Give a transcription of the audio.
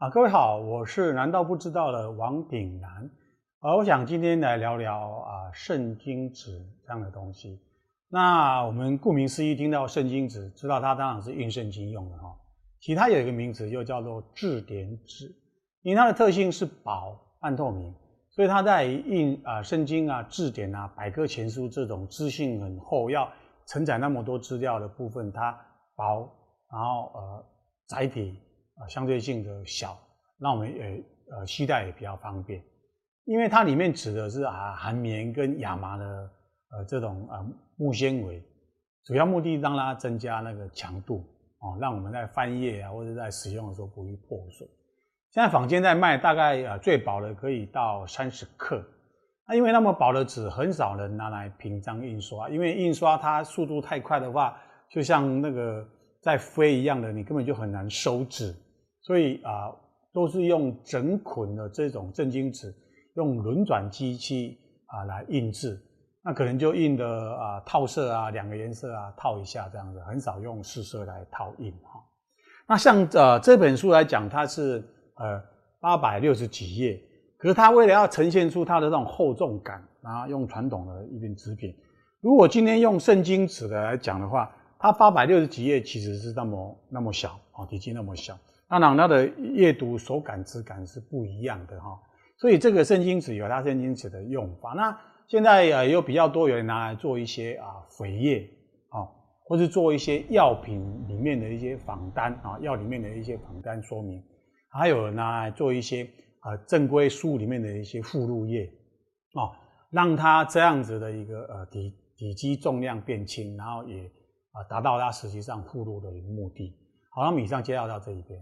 啊，各位好，我是难道不知道的王炳南，啊，我想今天来聊聊啊圣经纸这样的东西。那我们顾名思义，听到圣经纸，知道它当然是印圣经用的哈。其他有一个名词，又叫做质点纸，因为它的特性是薄、半透明，所以它在印啊圣经啊、字典啊、百科全书这种资讯很厚，要承载那么多资料的部分，它薄，然后呃载体。啊，相对性的小，那我们也呃携带也比较方便，因为它里面指的是啊含棉跟亚麻的呃这种啊木纤维，主要目的让它增加那个强度哦，让我们在翻页啊或者在使用的时候不易破损。现在坊间在卖大概啊最薄的可以到三十克，那因为那么薄的纸很少人拿来平张印刷，因为印刷它速度太快的话，就像那个在飞一样的，你根本就很难收纸。所以啊，都是用整捆的这种正经纸，用轮转机器啊来印制，那可能就印的啊套色啊两个颜色啊套一下这样子，很少用四色来套印哈。那像呃这本书来讲，它是呃八百六十几页，可是它为了要呈现出它的这种厚重感，然后用传统的一边纸品。如果今天用圣经纸的来讲的话，它八百六十几页其实是那么那么小啊，体积那么小。当然，它的阅读手感、质感是不一样的哈，所以这个圣经纸有它圣经纸的用法。那现在呃有比较多有人拿来做一些啊扉页啊，或是做一些药品里面的一些仿单啊，药里面的一些仿单说明，还有拿来做一些啊正规书里面的一些附录页啊，让它这样子的一个呃体体积重量变轻，然后也啊达到它实际上附录的一个目的。好，那么以上介绍到这一边。